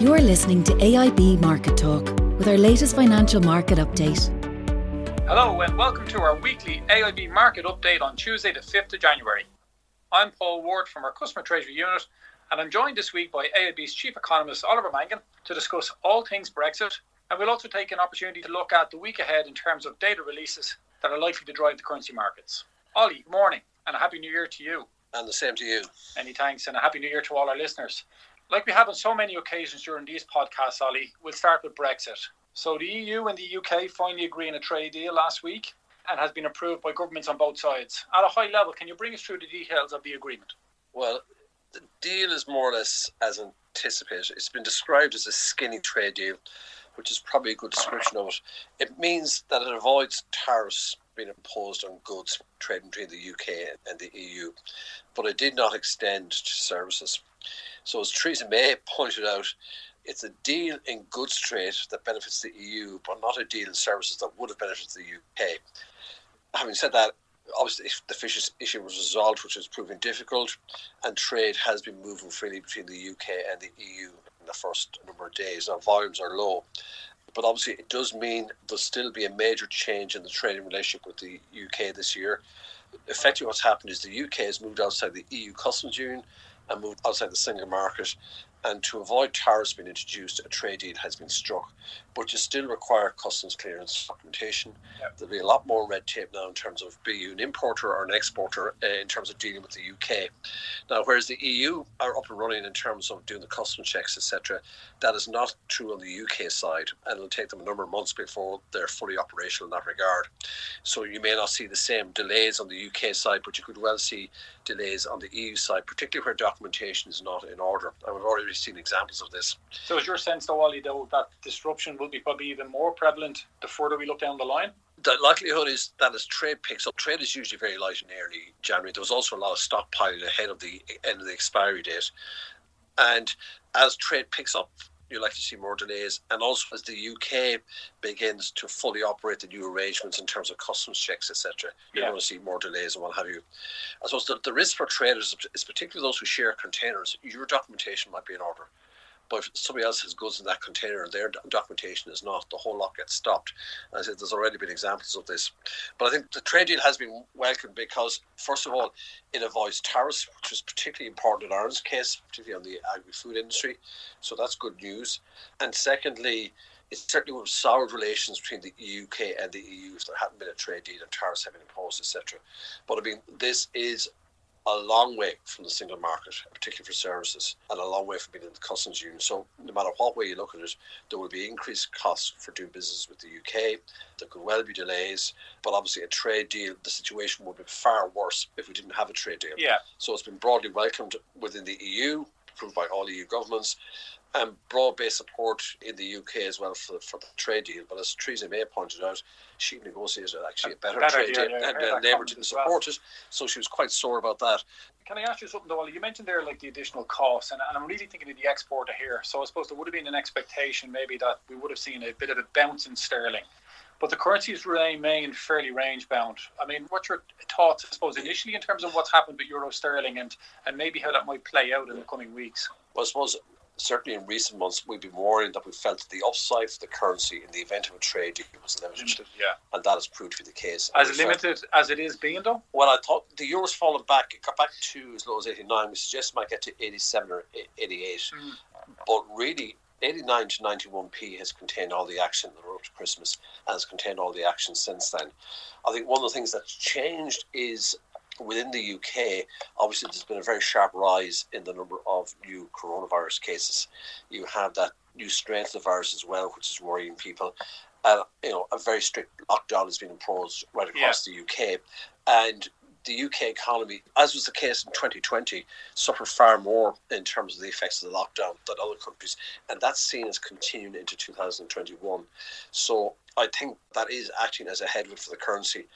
You're listening to AIB Market Talk with our latest financial market update. Hello and welcome to our weekly AIB market update on Tuesday, the 5th of January. I'm Paul Ward from our Customer Treasury Unit, and I'm joined this week by AIB's Chief Economist Oliver Mangan to discuss all things Brexit. And we'll also take an opportunity to look at the week ahead in terms of data releases that are likely to drive the currency markets. Ollie, good morning and a happy new year to you. And the same to you. Many thanks and a happy new year to all our listeners. Like we have on so many occasions during these podcasts, Ollie, we'll start with Brexit. So the EU and the UK finally agreed on a trade deal last week and has been approved by governments on both sides. At a high level, can you bring us through the details of the agreement? Well, the deal is more or less as anticipated. It's been described as a skinny trade deal, which is probably a good description of it. It means that it avoids tariffs being imposed on goods trading between the UK and the EU, but it did not extend to services. So, as Theresa May pointed out, it's a deal in goods trade that benefits the EU, but not a deal in services that would have benefited the UK. Having said that, obviously if the fish issue was resolved, which is proving difficult, and trade has been moving freely between the UK and the EU in the first number of days. Now, volumes are low, but obviously it does mean there'll still be a major change in the trading relationship with the UK this year. Effectively, what's happened is the UK has moved outside the EU customs union and moved outside the single market. And to avoid tariffs being introduced, a trade deal has been struck. But you still require customs clearance documentation. Yep. There'll be a lot more red tape now in terms of being an importer or an exporter uh, in terms of dealing with the UK. Now, whereas the EU are up and running in terms of doing the customs checks, etc., that is not true on the UK side. And it'll take them a number of months before they're fully operational in that regard. So you may not see the same delays on the UK side, but you could well see delays on the EU side, particularly where documentation is not in order. And we've already seen examples of this. So, is your sense, though, Ollie, though, that disruption will be probably even more prevalent the further we look down the line? The likelihood is that as trade picks up, trade is usually very light in early January. There was also a lot of stockpiling ahead of the end of the expiry date. And as trade picks up, you're likely to see more delays. And also, as the UK begins to fully operate the new arrangements in terms of customs checks, etc., you're yeah. going to see more delays and what have you. I suppose the, the risk for traders is particularly those who share containers. Your documentation might be in order. But somebody else has goods in that container and their documentation is not, the whole lot gets stopped. I said there's already been examples of this. But I think the trade deal has been welcomed because, first of all, it avoids tariffs, which was particularly important in Ireland's case, particularly on the agri food industry. So that's good news. And secondly, it certainly would have soured relations between the UK and the EU if there hadn't been a trade deal and tariffs had been imposed, etc. But I mean, this is a long way from the single market, particularly for services, and a long way from being in the customs union. So, no matter what way you look at it, there will be increased costs for doing business with the UK. There could well be delays, but obviously, a trade deal, the situation would be far worse if we didn't have a trade deal. Yeah. So, it's been broadly welcomed within the EU, approved by all EU governments, and broad-based support in the UK as well for, for the trade deal. But as Theresa May pointed out, she negotiated actually a better, better trade deal, and uh, Labour didn't support well. it, so she was quite sore about that. Can I ask you something, though? You mentioned there like the additional costs, and, and I'm really thinking of the exporter here. So I suppose there would have been an expectation maybe that we would have seen a bit of a bounce in sterling. But the currencies remain fairly range bound. I mean, what's your thoughts, I suppose, initially in terms of what's happened with euro sterling and, and maybe how that might play out in the coming weeks? Well, I suppose certainly in recent months, we've been worried that we felt the upside for the currency in the event of a trade deal was limited. limited yeah. And that has proved to be the case. As limited felt, as it is being, though? Well, I thought the euro's fallen back. It got back to as low as 89. We suggest it might get to 87 or 88. Mm. But really, 89 to 91p has contained all the action that up to Christmas and has contained all the action since then. I think one of the things that's changed is within the UK, obviously there's been a very sharp rise in the number of new coronavirus cases. You have that new strain of the virus as well, which is worrying people. And you know, a very strict lockdown has been imposed right across yeah. the UK, and the UK economy, as was the case in 2020, suffered far more in terms of the effects of the lockdown than other countries, and that's seen as continuing into 2021. So I think that is acting as a headwind for the currency.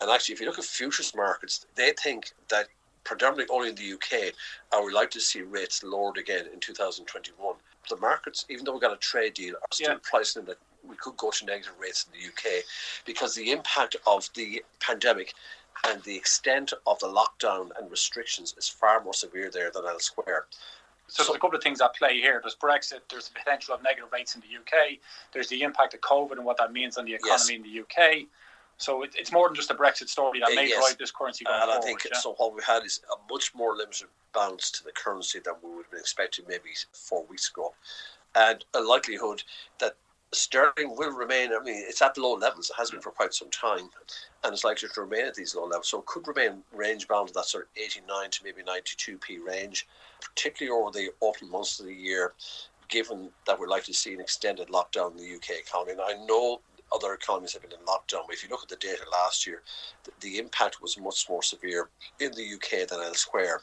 And actually, if you look at futures markets, they think that predominantly only in the UK are we likely to see rates lowered again in 2021. The markets, even though we've got a trade deal, are still yeah. pricing that we could go to negative rates in the UK because the impact of the pandemic and the extent of the lockdown and restrictions is far more severe there than elsewhere. So, there's a couple of things at play here. There's Brexit. There's the potential of negative rates in the UK. There's the impact of COVID and what that means on the economy yes. in the UK. So it, it's more than just a Brexit story that uh, may yes. drive this currency going and forward. I think yeah? so. What we had is a much more limited bounce to the currency than we would have been expecting maybe four weeks ago, and a likelihood that sterling will remain. I mean, it's at low levels. It has been for quite some time, and it's likely to remain at these low levels. So it could remain range bound to that sort of 89 to maybe 92p range, particularly over the autumn months of the year. Given that we're likely to see an extended lockdown in the UK economy, and I know other economies have been in lockdown. But if you look at the data last year, the, the impact was much more severe in the UK than elsewhere,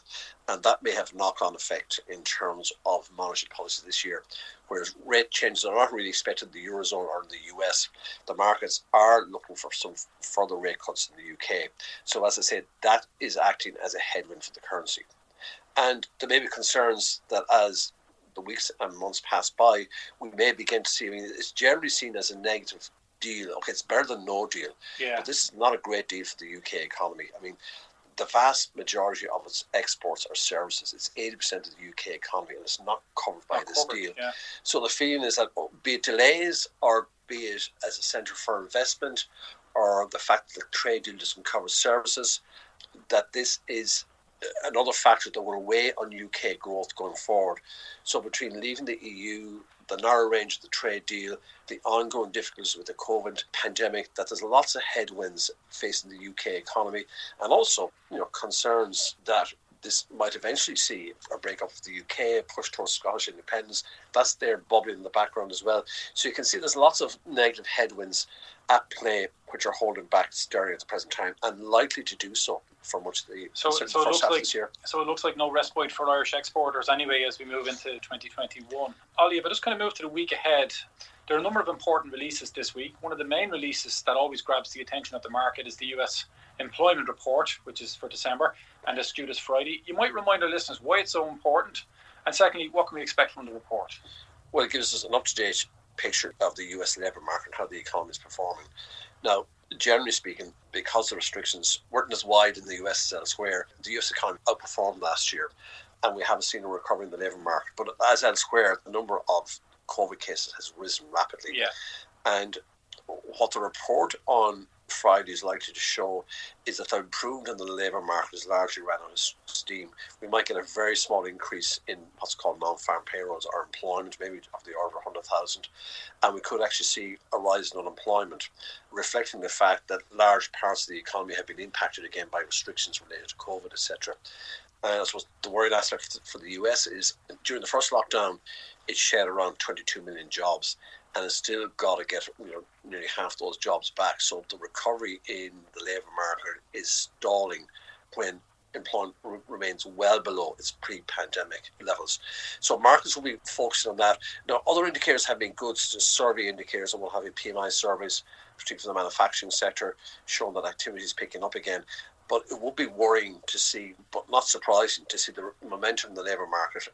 and that may have knock-on effect in terms of monetary policy this year. Whereas rate changes are not really expected in the eurozone or in the US, the markets are looking for some further rate cuts in the UK. So, as I said, that is acting as a headwind for the currency. And there may be concerns that as the weeks and months pass by, we may begin to see. I mean, it's generally seen as a negative deal. Okay, it's better than no deal. Yeah. But this is not a great deal for the UK economy. I mean, the vast majority of its exports are services. It's 80% of the UK economy and it's not covered by not this covered, deal. Yeah. So the feeling is that, oh, be it delays or be it as a centre for investment or the fact that the trade deal doesn't cover services, that this is another factor that will weigh on UK growth going forward. So between leaving the EU, the narrow range of the trade deal, the ongoing difficulties with the COVID pandemic, that there's lots of headwinds facing the UK economy, and also, you know, concerns that this might eventually see a breakup of the UK, push towards Scottish independence. That's there bubbling in the background as well. So you can see there's lots of negative headwinds at play which are holding back sterling at the present time and likely to do so for much of the so, so it looks like so it looks like no respite for Irish exporters anyway as we move into 2021. Ollie, if I just kind of move to the week ahead, there are a number of important releases this week. One of the main releases that always grabs the attention of the market is the US employment report, which is for December and it's due this Friday. You might remind our listeners why it's so important, and secondly, what can we expect from the report? Well, it gives us an up to date picture of the US labour market and how the economy is performing. Now, generally speaking, because the restrictions weren't as wide in the US as elsewhere, the US economy outperformed last year, and we haven't seen a recovery in the labour market. But as elsewhere, the number of COVID cases has risen rapidly. Yeah. And what the report on Friday is likely to show is that the improvement in the labour market is largely ran on steam. We might get a very small increase in what's called non-farm payrolls or employment, maybe of the order of 100,000, and we could actually see a rise in unemployment, reflecting the fact that large parts of the economy have been impacted again by restrictions related to COVID, etc. And I suppose the worried aspect for the US is during the first lockdown, it shed around 22 million jobs and it's still got to get you know nearly half those jobs back. So the recovery in the labour market is stalling when employment r- remains well below its pre-pandemic levels. So markets will be focusing on that. Now, other indicators have been good, such as survey indicators, and we'll have a PMI surveys, particularly the manufacturing sector, showing that activity is picking up again. But it would be worrying to see, but not surprising to see the momentum in the labour market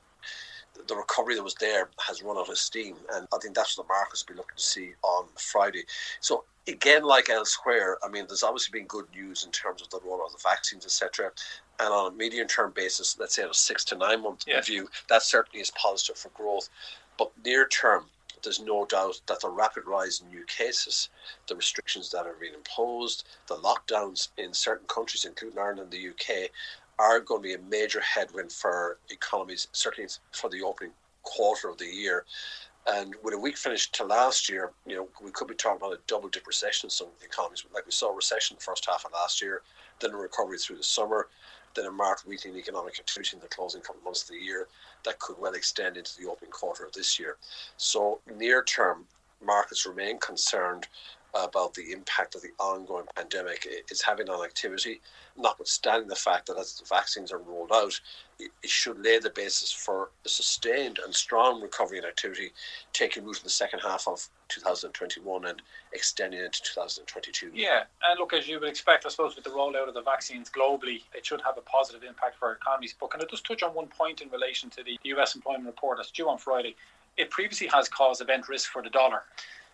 the recovery that was there has run out of steam, and I think that's what the markets will be looking to see on Friday. So again, like elsewhere, I mean, there's obviously been good news in terms of the rollout of the vaccines, etc. And on a medium-term basis, let's say on a six to nine-month yeah. view, that certainly is positive for growth. But near-term, there's no doubt that the rapid rise in new cases, the restrictions that are being imposed, the lockdowns in certain countries, including Ireland and the UK, are going to be a major headwind for economies, certainly for the opening quarter of the year. And with a weak finish to last year, you know, we could be talking about a double dip recession in some economies. Like we saw a recession the first half of last year, then a recovery through the summer, then a marked weakening economic activity in the closing couple of months of the year that could well extend into the opening quarter of this year. So near term, markets remain concerned about the impact of the ongoing pandemic is having on activity, notwithstanding the fact that as the vaccines are rolled out, it should lay the basis for a sustained and strong recovery in activity, taking root in the second half of 2021 and extending into 2022. Yeah, and look, as you would expect, I suppose, with the rollout of the vaccines globally, it should have a positive impact for our economies. But can I just touch on one point in relation to the US employment report that's due on Friday? It previously has caused event risk for the dollar.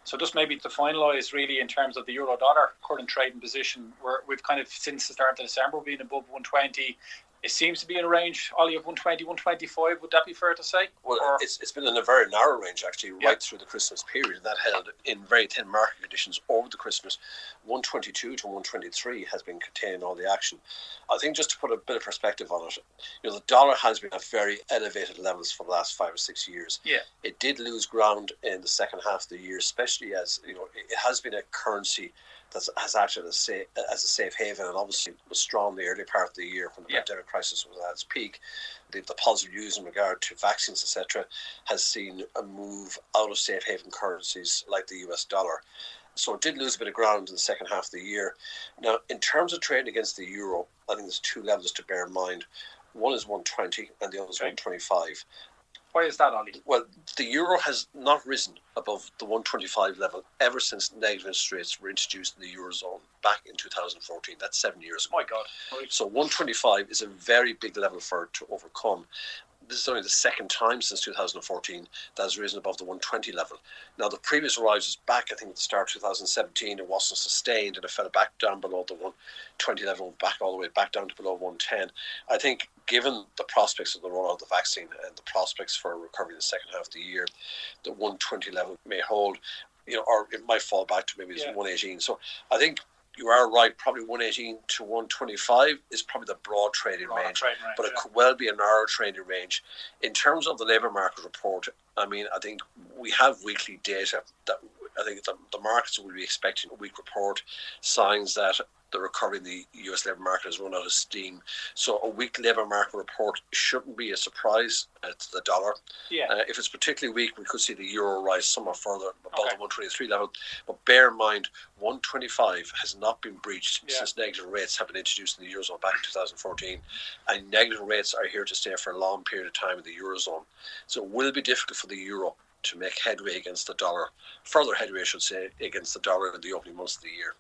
So just maybe to finalise really in terms of the euro dollar current trading position, where we've kind of since the start of December been above 120. It seems to be in a range, Ollie, of 120, 125. Would that be fair to say? Well, Or- it's, it's been in a very narrow range actually, Yeah. right through the Christmas period. That held in very thin market conditions over the Christmas. 122 to 123 has been containing all the action. I think just to put a bit of perspective on it, you know, the dollar has been at very elevated levels for the last five or six years. Yeah. It did lose ground in the second half of the year, especially as you know, it has been a currency that has acted as, as a safe haven and obviously was strong the early part of the year when the Yeah. pandemic crisis was at its peak. The, the positive news in regard to vaccines, etc., has seen a move out of safe haven currencies like the US dollar. So it did lose a bit of ground in the second half of the year. Now, in terms of trading against the euro, I think there's two levels to bear in mind. One is 120 and the other is Okay. 125. Why is that, Ollie? Well, the euro has not risen above the 125 level ever since negative interest rates were introduced in the eurozone back in 2014. That's seven years ago. My God. So 125 is a very big level for it to overcome. This is only the second time since 2014 that has risen above the 120 level. Now, the previous rise was back, I think, at the start of 2017. It wasn't sustained and it fell back down below the 120 level, back all the way back down to below 110. I think, given the prospects of the rollout of the vaccine and the prospects for recovery in the second half of the year, the 120 level may hold, you know, or it might fall back to maybe Yeah. 118. So I think you are right. Probably 118 to 125 is probably the broad trading Broad range, trading range, but it yeah. could well be a narrow trading range. In terms of the labour market report, I mean, I think we have weekly data that I think the, the markets will be expecting a weak report, signs that the recovery in the US labour market has run out of steam. So a weak labour market report shouldn't be a surprise uh, to the dollar. Yeah. Uh, if it's particularly weak, we could see the euro rise somewhat further above Okay. the 123 level. But bear in mind, 125 has not been breached Yeah. since negative rates have been introduced in the eurozone back in 2014, and negative rates are here to stay for a long period of time in the eurozone. So it will be difficult for the euro to make headway against the dollar, further headway, I should say, against the dollar in the opening months of the year.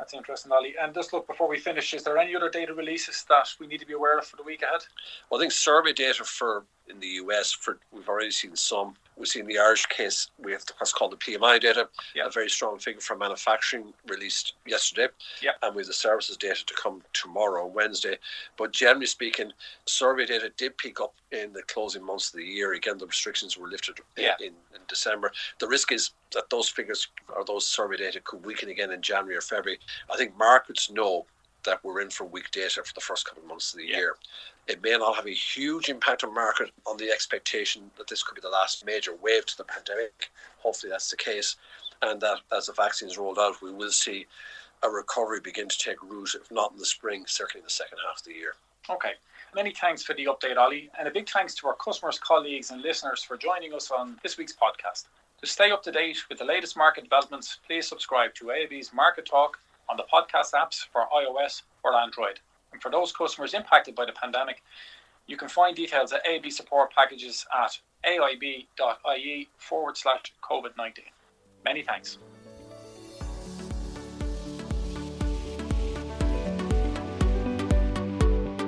That's interesting, Ollie. And just look, before we finish, is there any other data releases that we need to be aware of for the week ahead? Well, I think survey data for in the US for we've already seen some. We've seen the Irish case. We have what's called the PMI data, Yeah. a very strong figure for manufacturing released yesterday, Yeah. and we have the services data to come tomorrow, Wednesday. But generally speaking, survey data did pick up in the closing months of the year. Again, the restrictions were lifted Yeah. in, in December. The risk is that those figures or those survey data could weaken again in January or February. I think markets know that we're in for weak data for the first couple of months of the Yeah. year. It may not have a huge impact on market on the expectation that this could be the last major wave to the pandemic. Hopefully that's the case. And that as the vaccines rolled out, we will see a recovery begin to take root, if not in the spring, certainly in the second half of the year. Okay. Many thanks for the update, Ollie, and a big thanks to our customers, colleagues, and listeners for joining us on this week's podcast. To stay up to date with the latest market developments, please subscribe to AIB's Market Talk on the podcast apps for iOS or Android. And for those customers impacted by the pandemic, you can find details at AIB support packages at aib.ie forward slash COVID 19. Many thanks.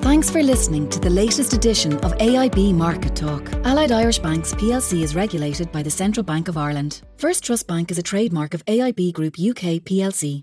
Thanks for listening to the latest edition of AIB Market Talk. Allied Irish Banks plc is regulated by the Central Bank of Ireland. First Trust Bank is a trademark of AIB Group UK plc,